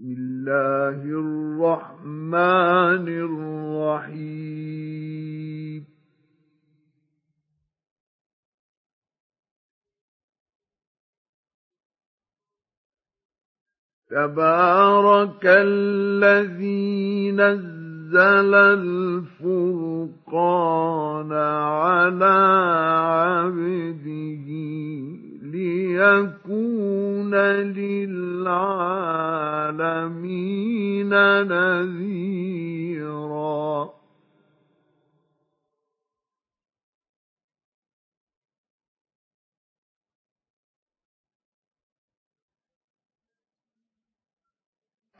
بسم الله الرحمن الرحيم تبارك الذي نزل الفرقان على عبده ليكون للعالمين نذيرا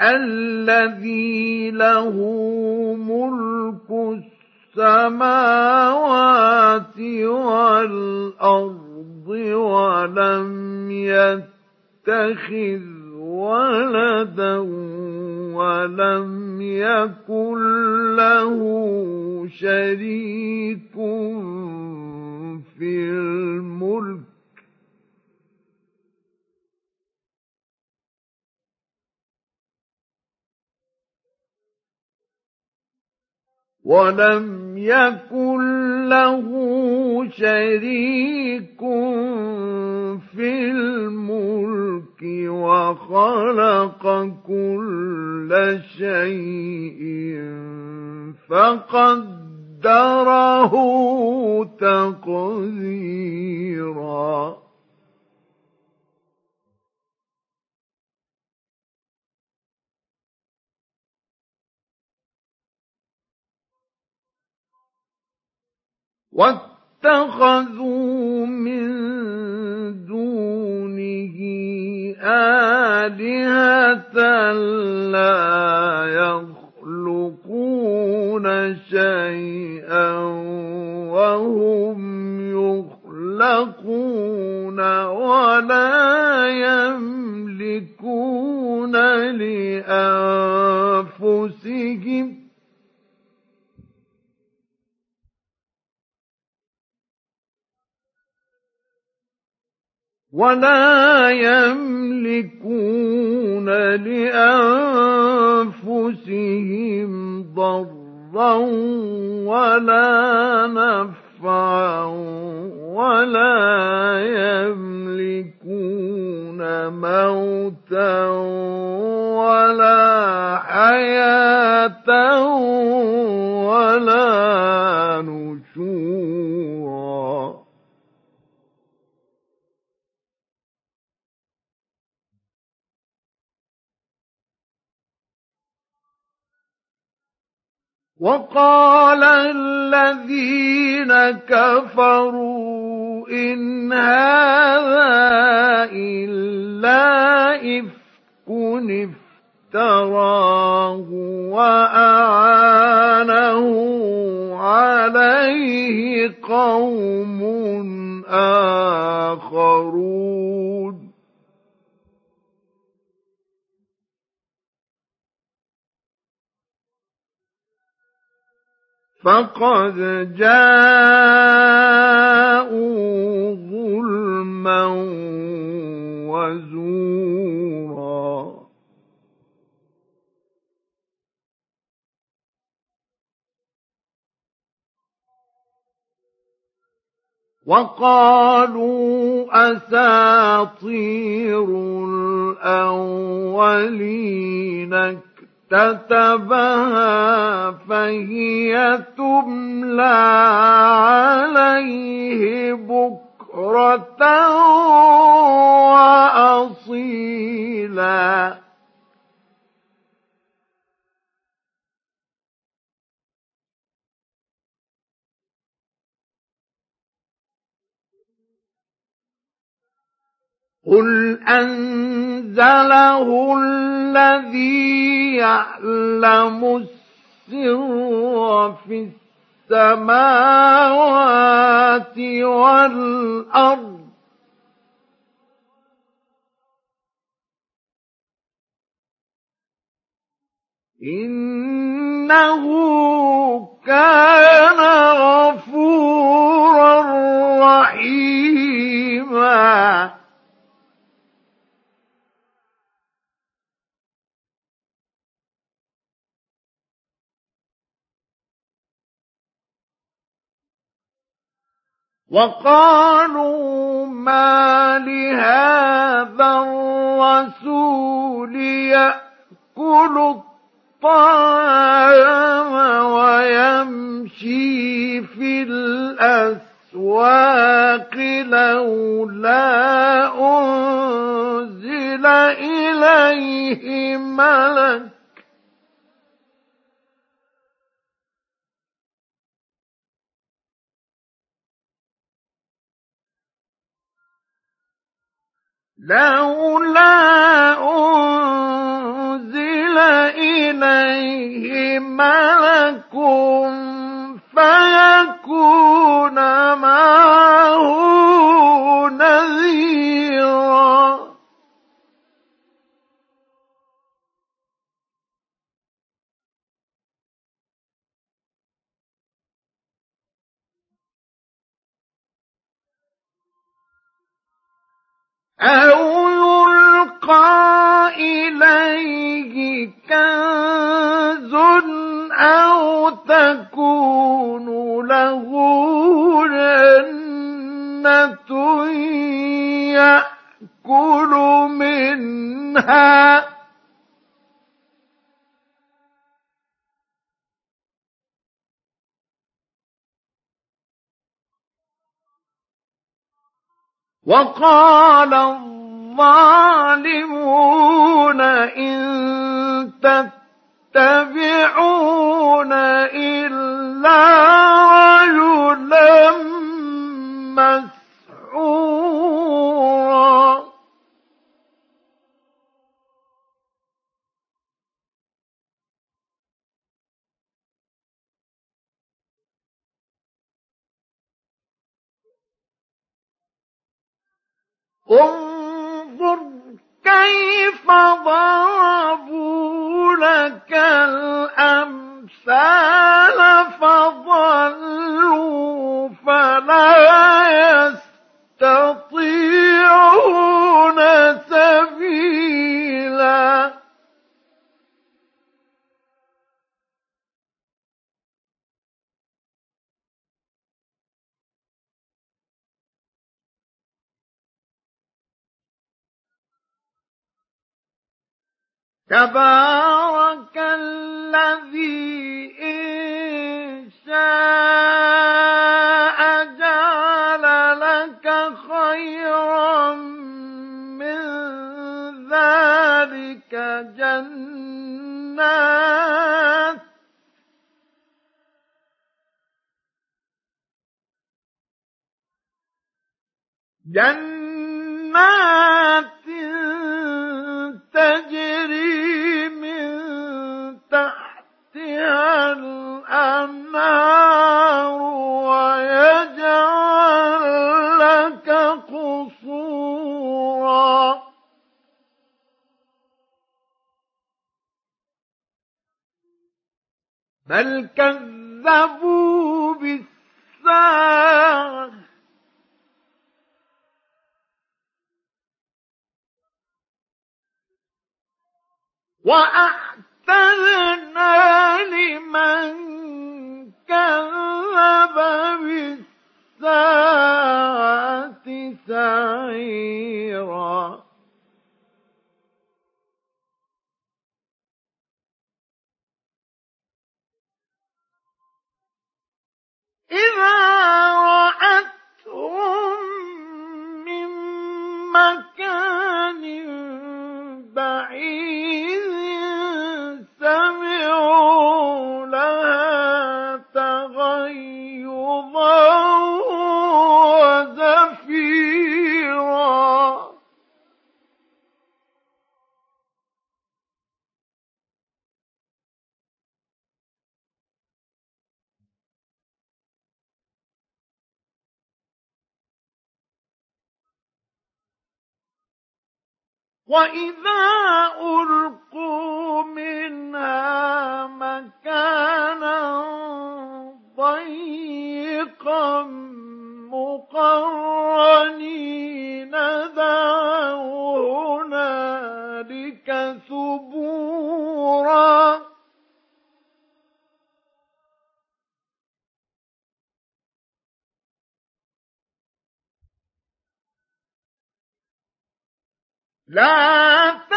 الذي له ملك السماوات والأرض ولم يتخذ ولدا ولم يكن له شريك في الملك ولم يكن له شريك في الملك وخلق كل شيء فقدره تقديرا. واتخذوا من دونه آلهة لا يخلقون شيئا وهم يخلقون ولا يملكون لأنفسهم ولا يملكون لأنفسهم ضرا ولا نفعا ولا يملكون موتا ولا حياة ولا نشورا وقال الذين كفروا إن هذا إلا إفك افتراه وأعانه عليه قوم آخرون. فقد جاءوا ظلما وزورا. وقالوا أساطير الأولين اكتتبها فهي تملى عليه بكرة وأصيلا. قل أنزله الذي يعلم السر في السماوات والأرض إنه كان غفورا رحيما وقالوا ما لهذا الرسول يأكل الطعام ويمشي في الأسواق لولا أنزل إليه ملك لولا أنزل إليه ملك فيكون معه نذيرا. أو يلقى إليه كنز أو تكون له جنة يأكل منها وقال الظالمون إن تتبعون ஓம் تبارك الذي إن شاء جعل لك خيرا من ذلك جنات. جنات قصورا بل كذبوا بالساعة. وأعتدنا لمن كذب بالساعة. سعيرا إذا رأتهم من مكان بعيد وإذا ألقوا منها مكانا ضيقا مقرنين دعوا هنالك ثبورا لا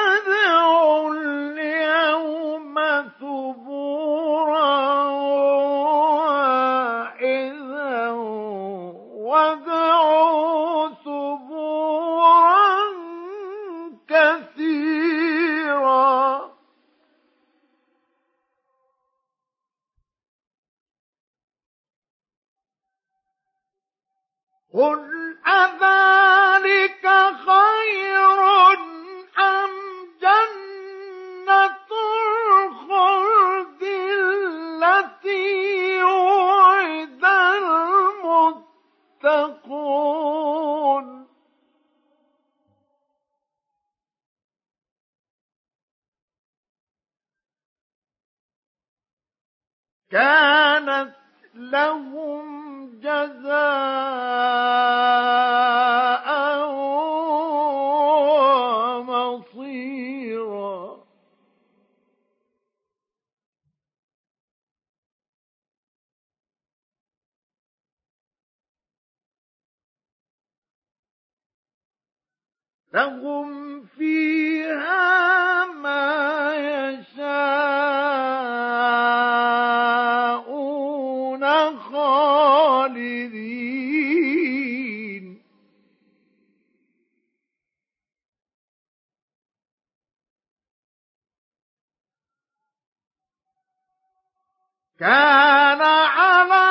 كان على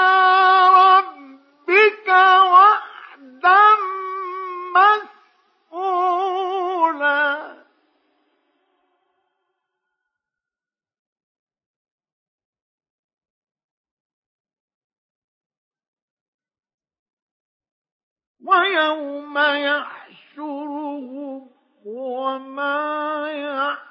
ربك وحدا مسؤولا. ويوم يحشرهم وما يعبدون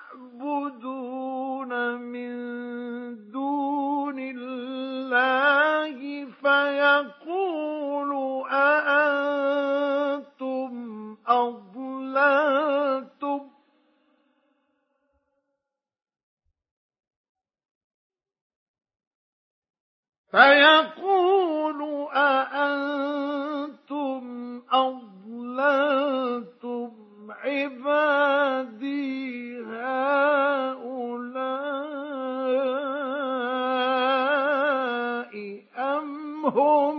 فيقول أأنتم أضللتم عبادي هؤلاء أم هم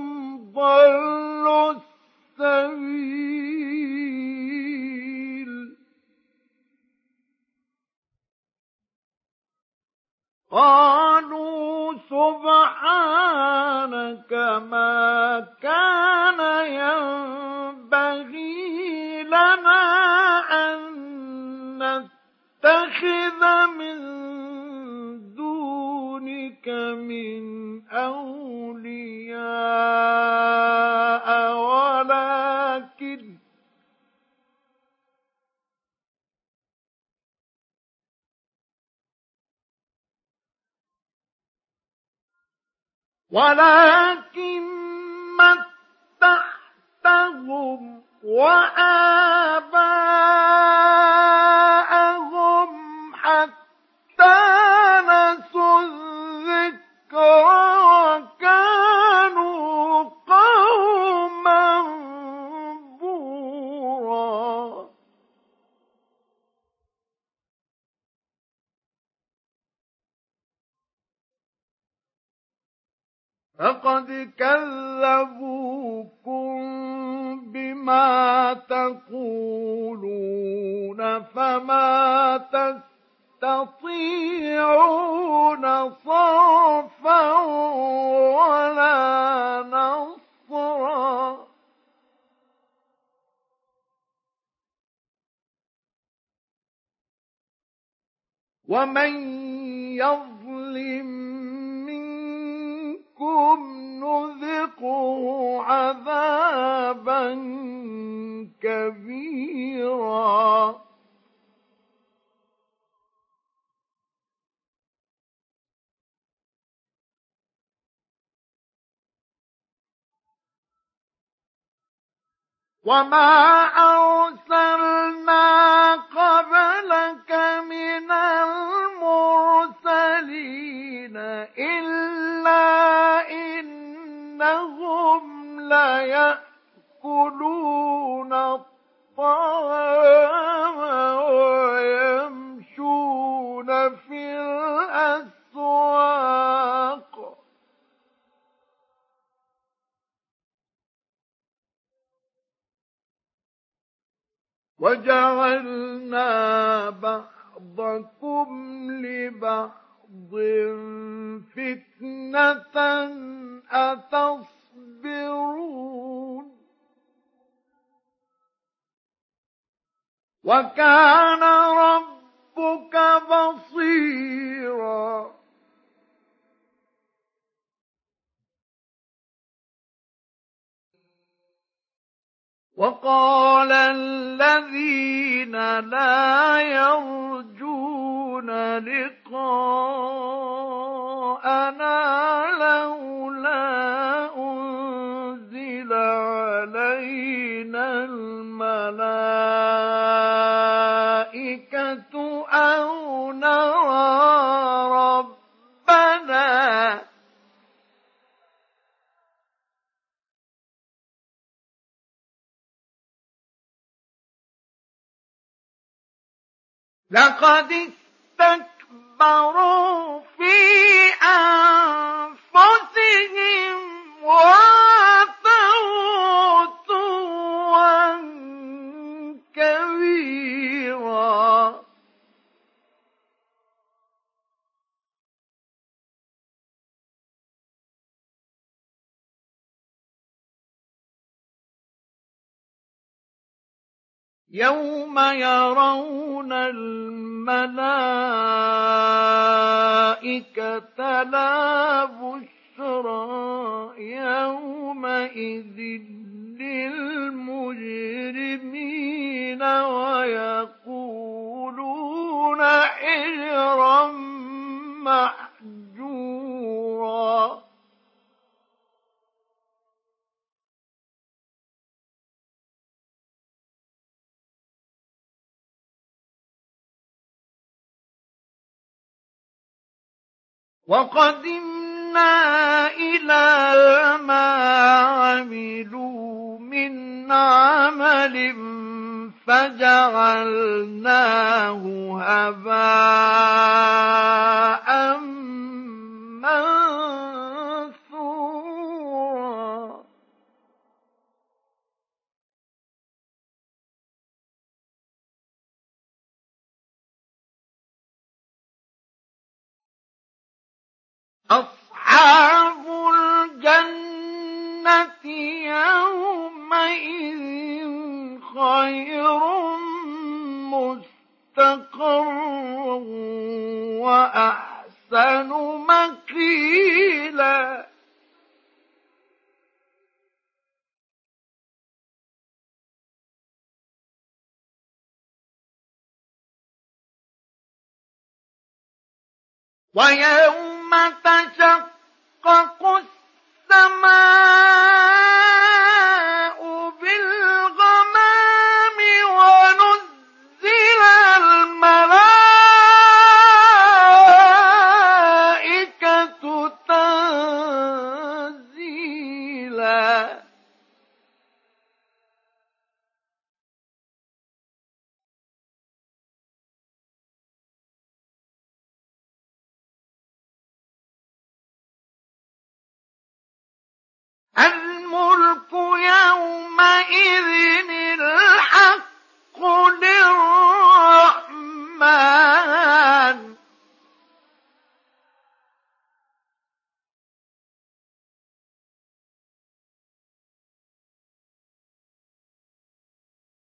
ضلوا السبيل؟ قالوا سبحانك ما كان ينبغي لنا أن نتخذ من دونك من أولياء ولكن متعتهم وآباءهم تقولون فما تستطيعون صرفا ولا نصرا. ومن يظلم منكم نذقه عذابا كبيرا. وما أرسلنا قبلك من المرسلين إلا إنهم ليأكلون وكان يوم يرون الملائكة لا بشرى يومئذ للمجرمين ويقولون حجرا محجورا وقدمنا إلى ما عملوا من عمل فجعلناه هباء أصحاب الجنة يومئذ خير مستقرا وأحسن مقيلا. ويوم تشقق السماء.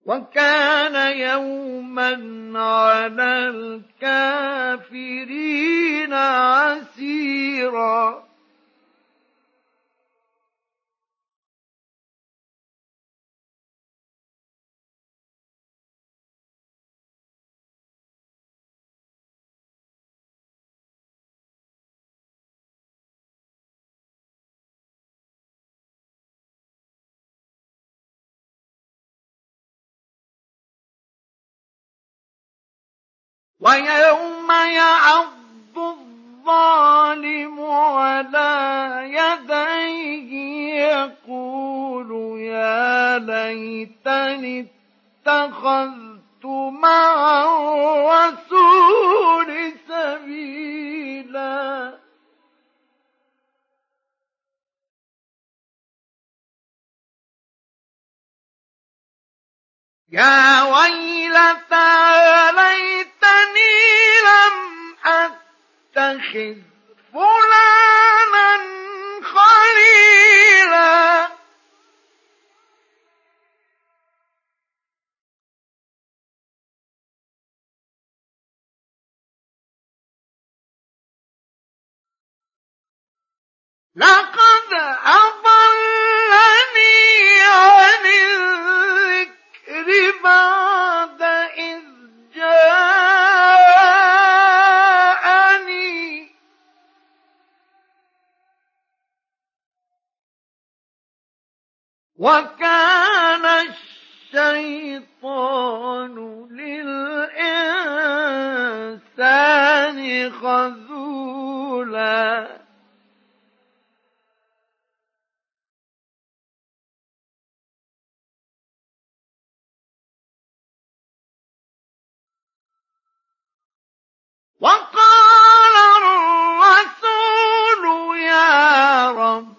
وكان يوما على الكافرين عسيرا. ويوم يعض الظالم على يديه يقول يا ليتني اتخذت مع الرسول سبيلا. يا ويلتى فلانا خليلا. لقد أضلني وكان الشيطان للإنسان خذولا. وقال الرسول يا رب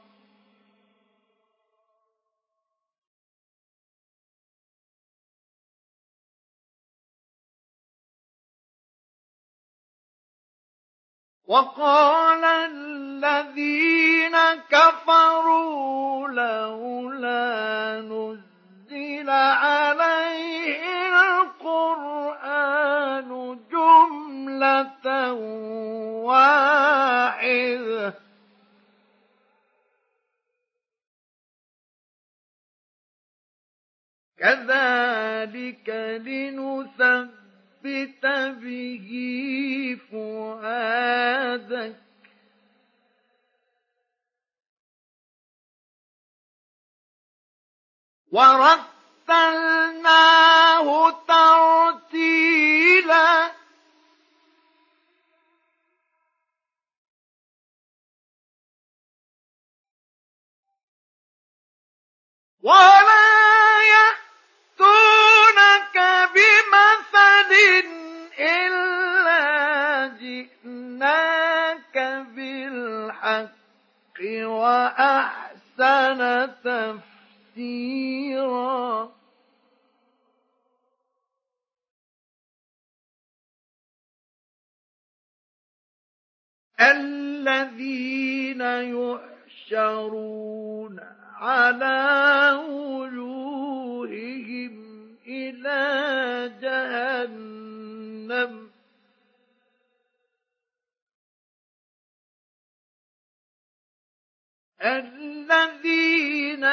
وقال الذين كفروا لولا نزل عليه القرآن جملة واحدة. كذلك لنثبت لنثبت به فؤادك. ورتلناه ترتيلا. ولا وأحسن تفسيرا. الذين يحشرون على وجوههم إلى جهنم الذين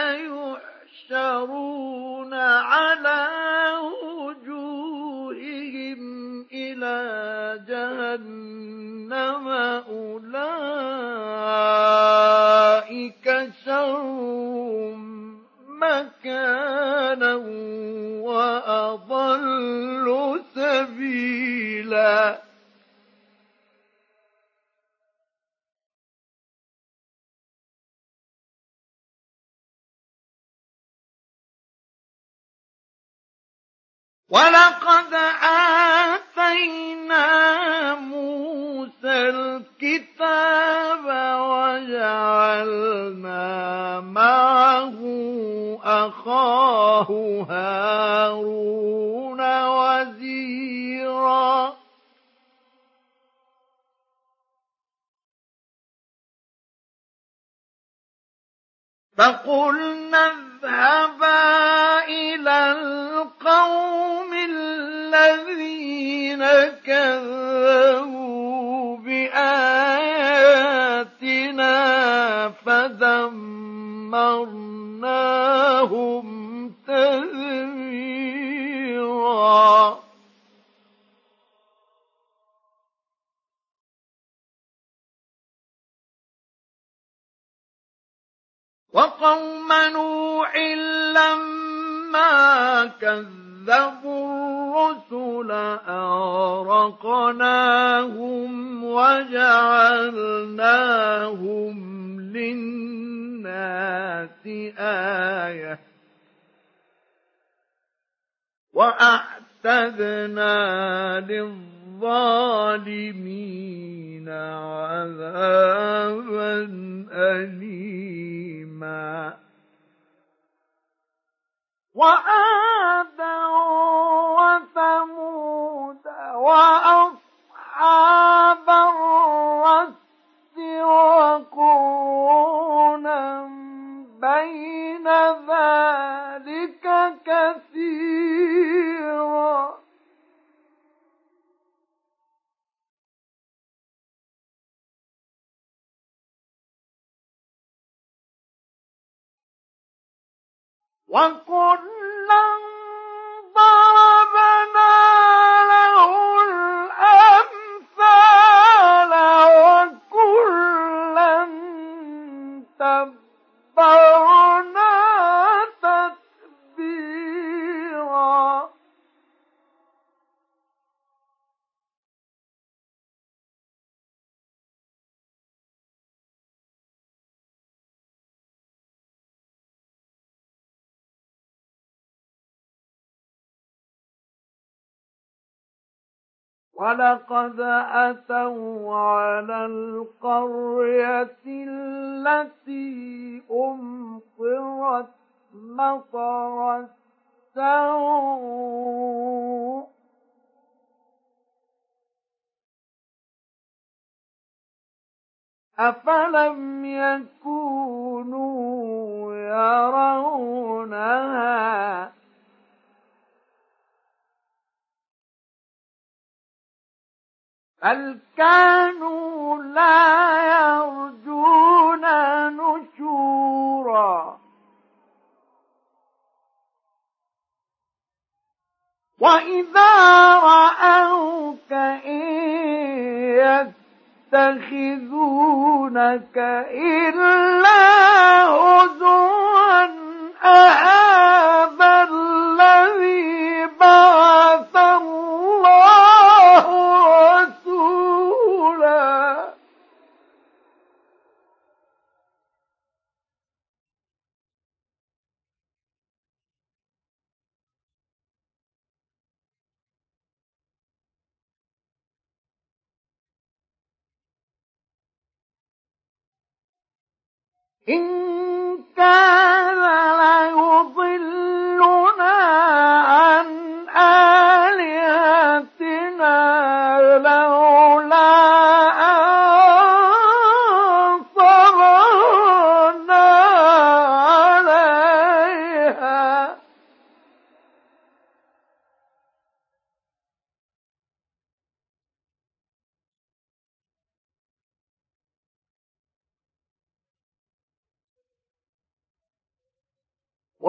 يحشرون على وجوههم إلى جهنم أولئك شر مكانا وأضل سبيلا ولقد آتينا موسى الكتاب وجعلنا معه أخاه هارون وزيرا. فقلنا اذهبا إلى القوم الذين كذبوا بآياتنا فدمرناهم وقوم نوح لما كذبوا الرسل أغرقناهم وجعلناهم للناس آية وأعتدنا للظالمين عذابا أليما وآدا وثمود وأصحاب الرس وقرونا وكلا ولقد أتوا على القرية التي أمطرت مطر السوء أفلم يكونوا يرونها بل كانوا لا يرجون نشورا. وإذا رأوك إن يتخذونك إلا هزوا أهذا إن كان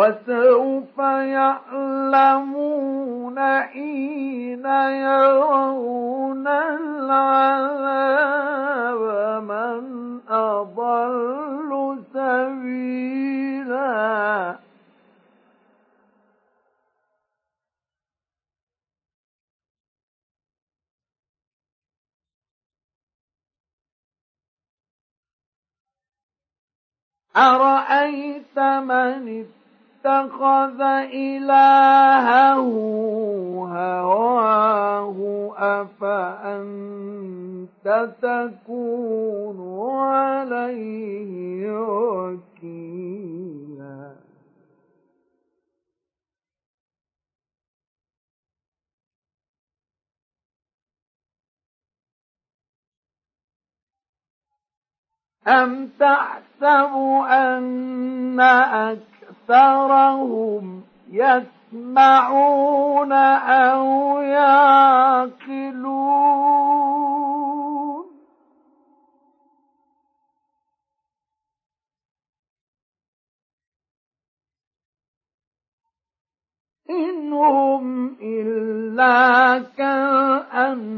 وسوف يعلمون حين يرون العذاب من أضل سبيلا. أرأيت من اتخذ إلهه هواه أفأنت تكون عليه وكيلا؟ أم تحسب أن أكثرهم يسمعون أو يعقلون إن هم إلا كالأنعام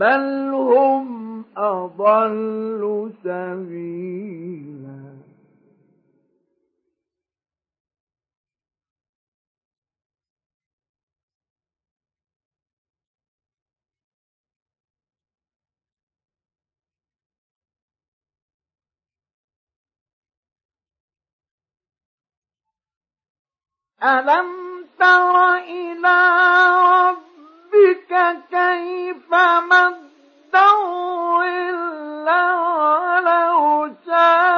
بل هم أضل سبيلا ألم تر إلى ربك كيف مد الظل ولو شاء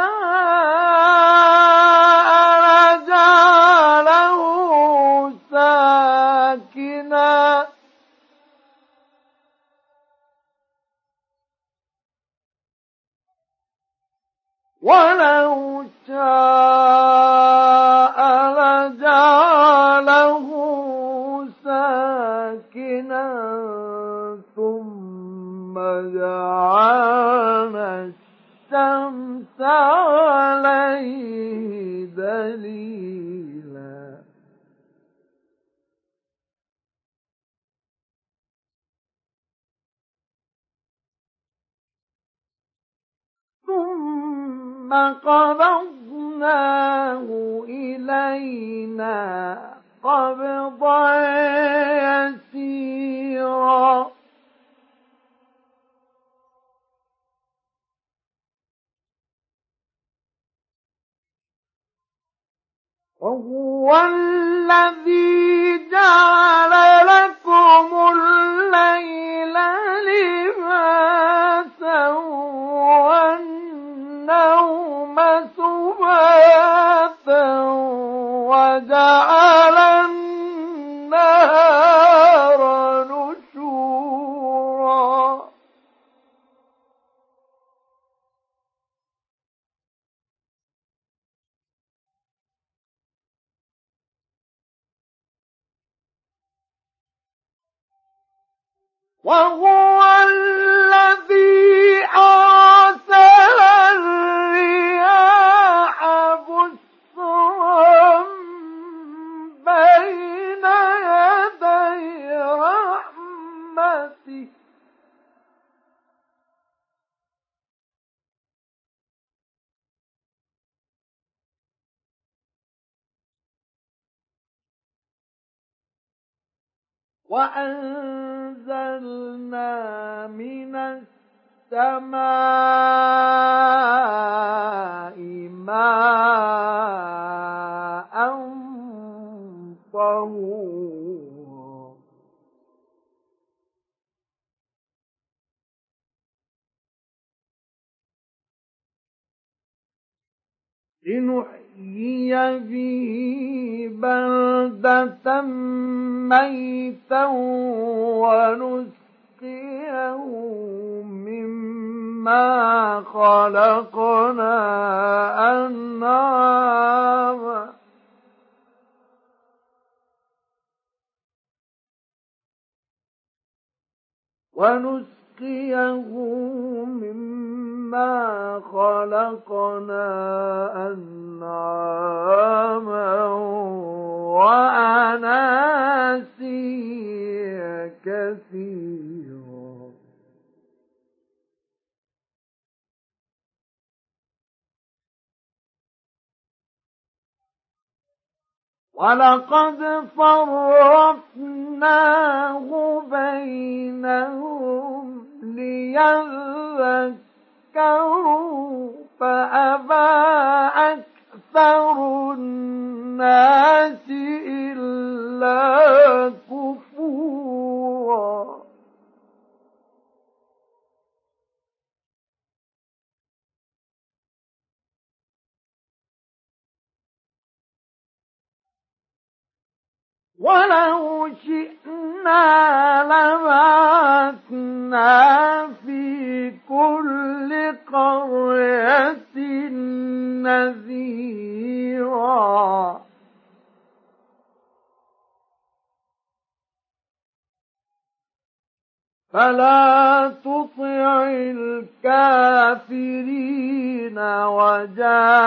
لجعله ساكنا. ولو شاء عليه دليلا ثم قبضناه إلينا قبضا يسيرا. وهو الذي جعل لكم الليل لباسا والنوم سباتا وجعل النهار وهو الذي أرسل وأنزلنا من السماء ماء طهورا. لنحيي به بلدة ميتا ونسقيه مما خلقنا أنعاما ونسقيه مما خلقنا أنعاما وأناسيا كثيرا. ولقد فرقناه بينهم ليذكروا فأبى أكثر الناس إلا كفورا. ولو شئنا لبعثنا في كل قرية نذيرا. فلا تطع الكافرين وجاهدهم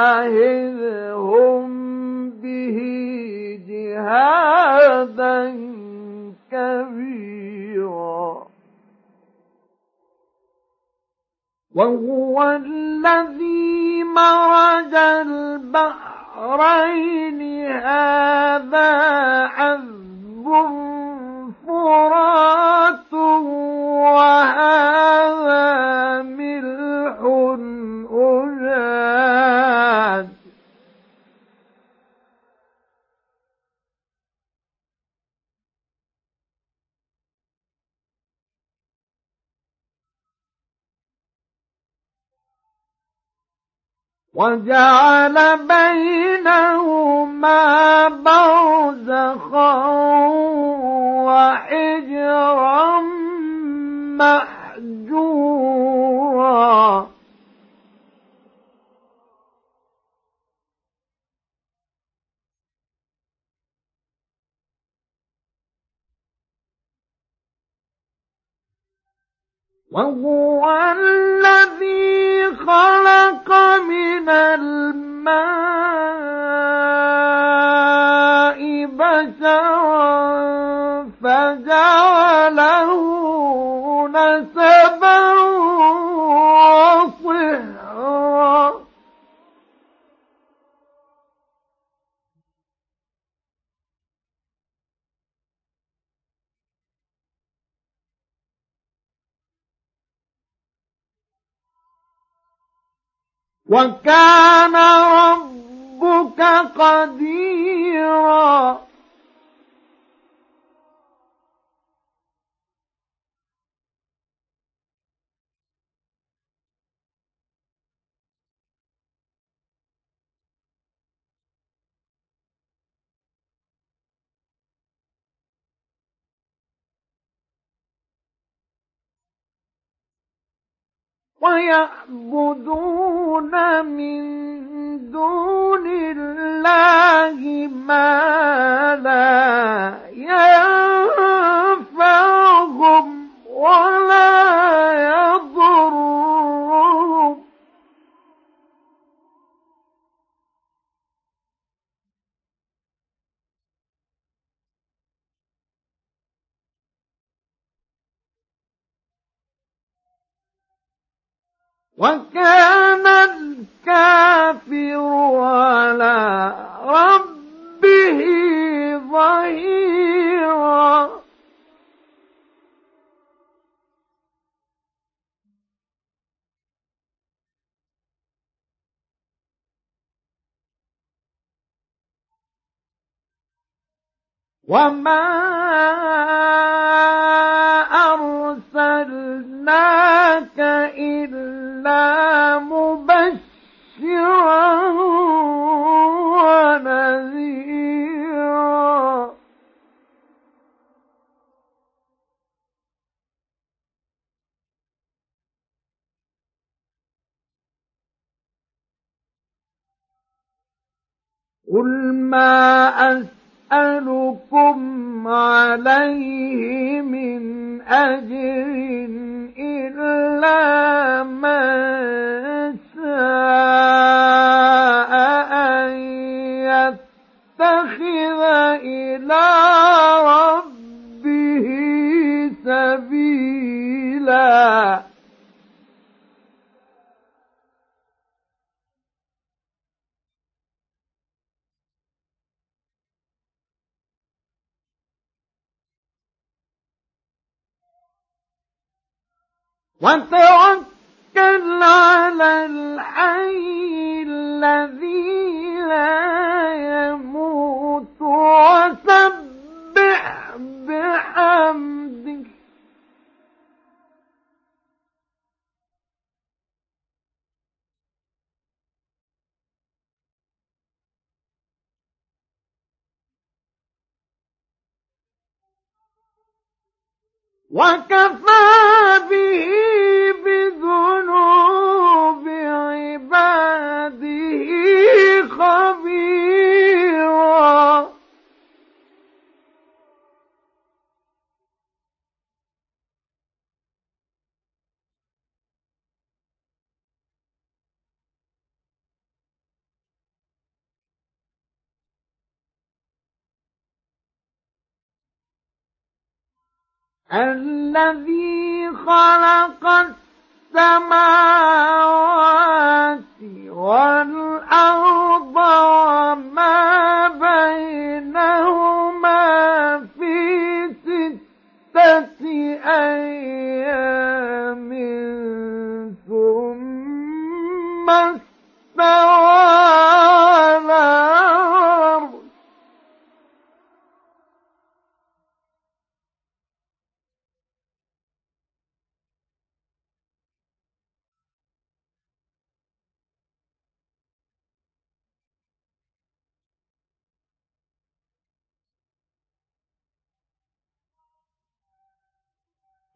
به جهادا كبيرا. وهو الذي مرج البحرين. هذا عذب فرات وهذا ملح وجعل بينهما برزخا وحجرا محجورا وهو الذي خلق من الماء بشرا فجعله نسبا وكان ربك قديرا. ويعبدون من دون الله ما لا ينفعهم ولا وكان الكافر على ربه ظهيرا. وما أرسلناك إلا مبشرا ونذيرا. قل ما أسألكم عليه من أجر إلا من شاء أن يتخذ إلى ربه سبيلا. وتوكل على الحي الذي لا يموت وسبح بحمده وكفى به بذنوب عباده الذي خلق السماوات والأرض وما بينهما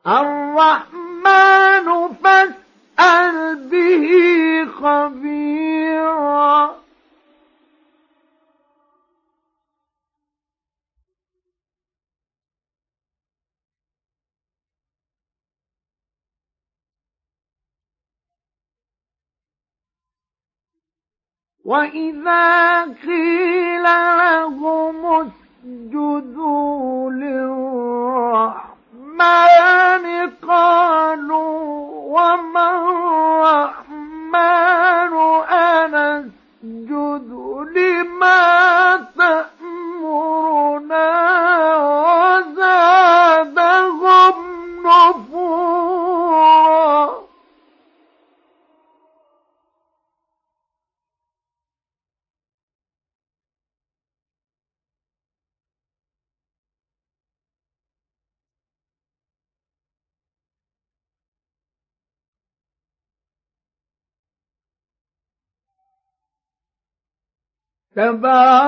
الرحمن فاسأل به خبيرا. وإذا قيل لهم اسجدوا للرحمن الرحمن قالوا تبارك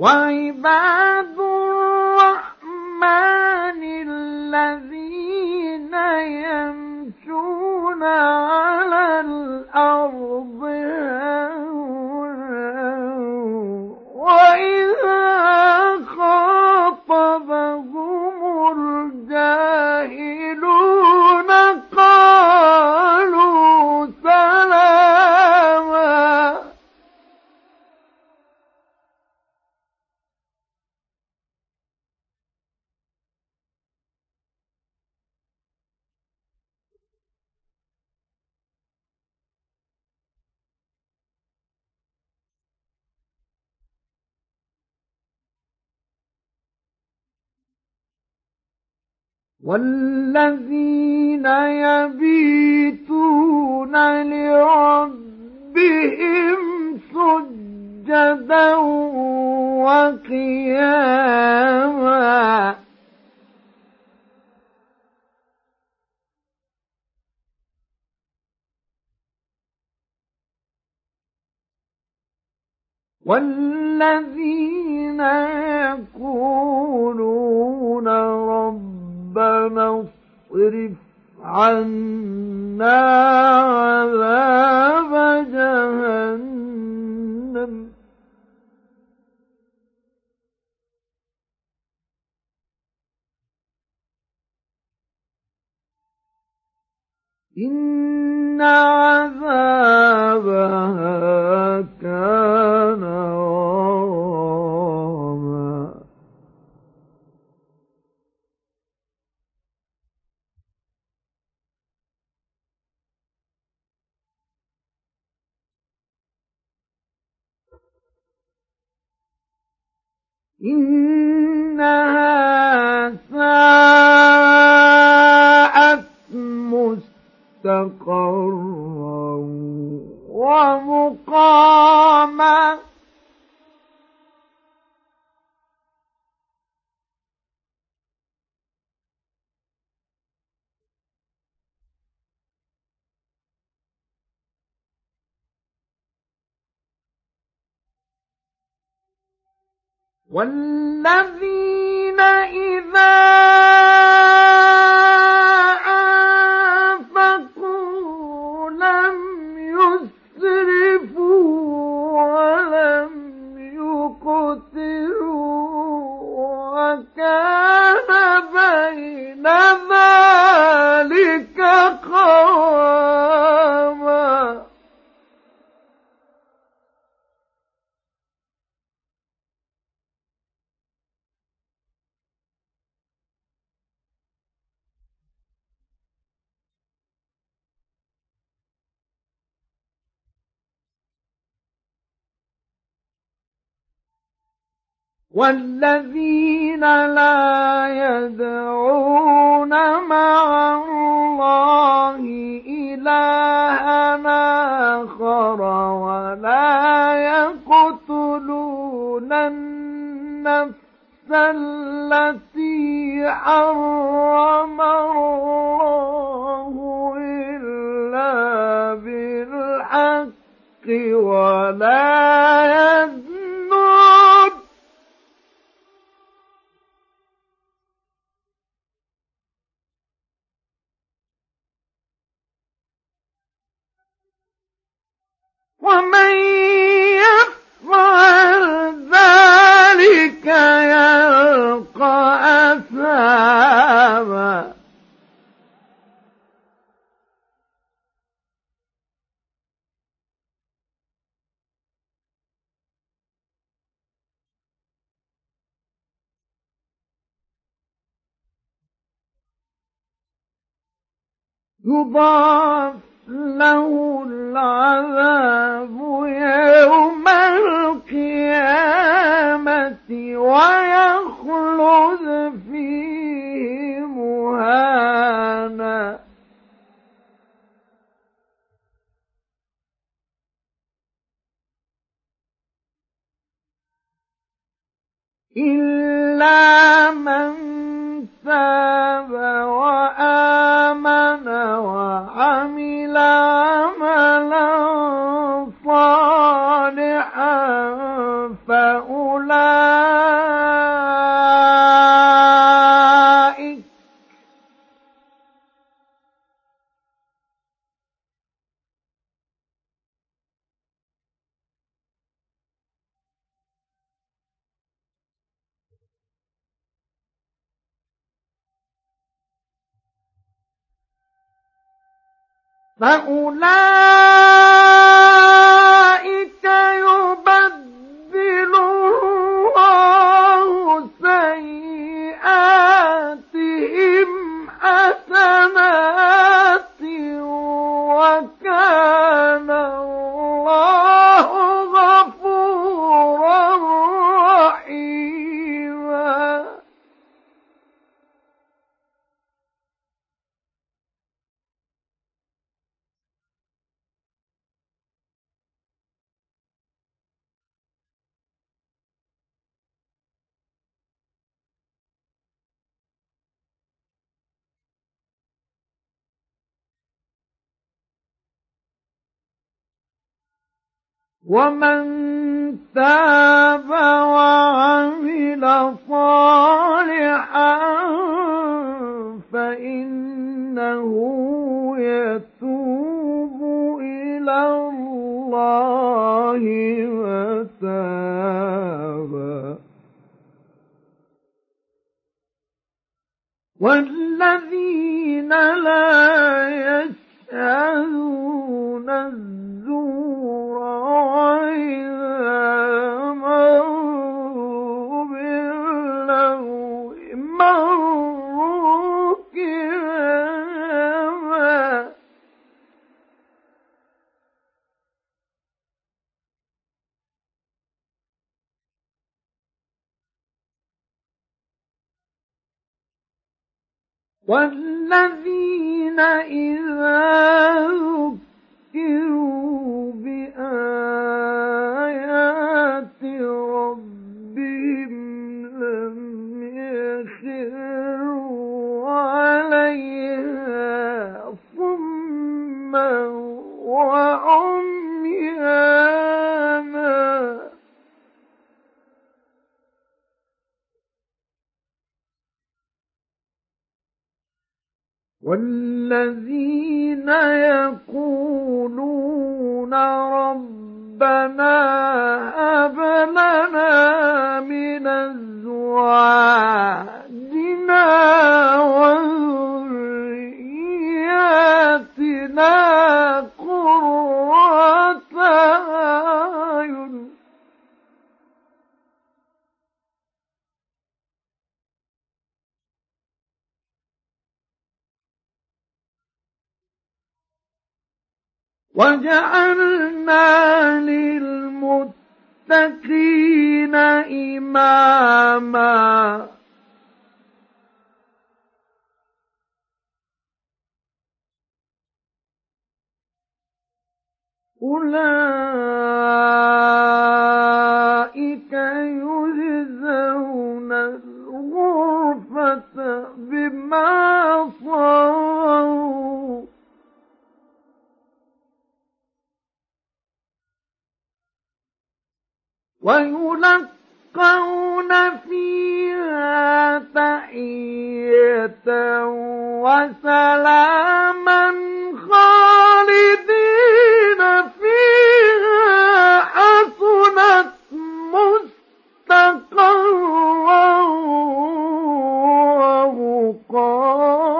وعباد الرحمن الذين يمشون على الأرض والذين يبيتون لربهم سجدا وقياما والذين يقولون ربنا اصرف عنا عذاب جهنم. إن 嗯。والذين إذا والذين لا يدعون مع الله إلهنا آخر ولا يقتلون النفس التي حرم الله إلا بالحق ولا يزنون ومن ذلك يلقى يضاعف له العذاب يوم القيامة ويخلد فيه مهانا. إلا من hein, ومن تاب وعمل صالحا فإنه يتوب إلى الله متابا والذين لا يشهدون والذين إذا ذكروا بآيات ربهم لم يخروا عليها صما وعميانا والذين يقولون ربنا هب لنا من أزواجنا وذرياتنا قرة وجعلنا للمتقين إماما. أولئك يجزون الغرفة بما صاروا ويلقون فيها تحية وسلاما خالدين فيها حسنت مستقرا ومقاما.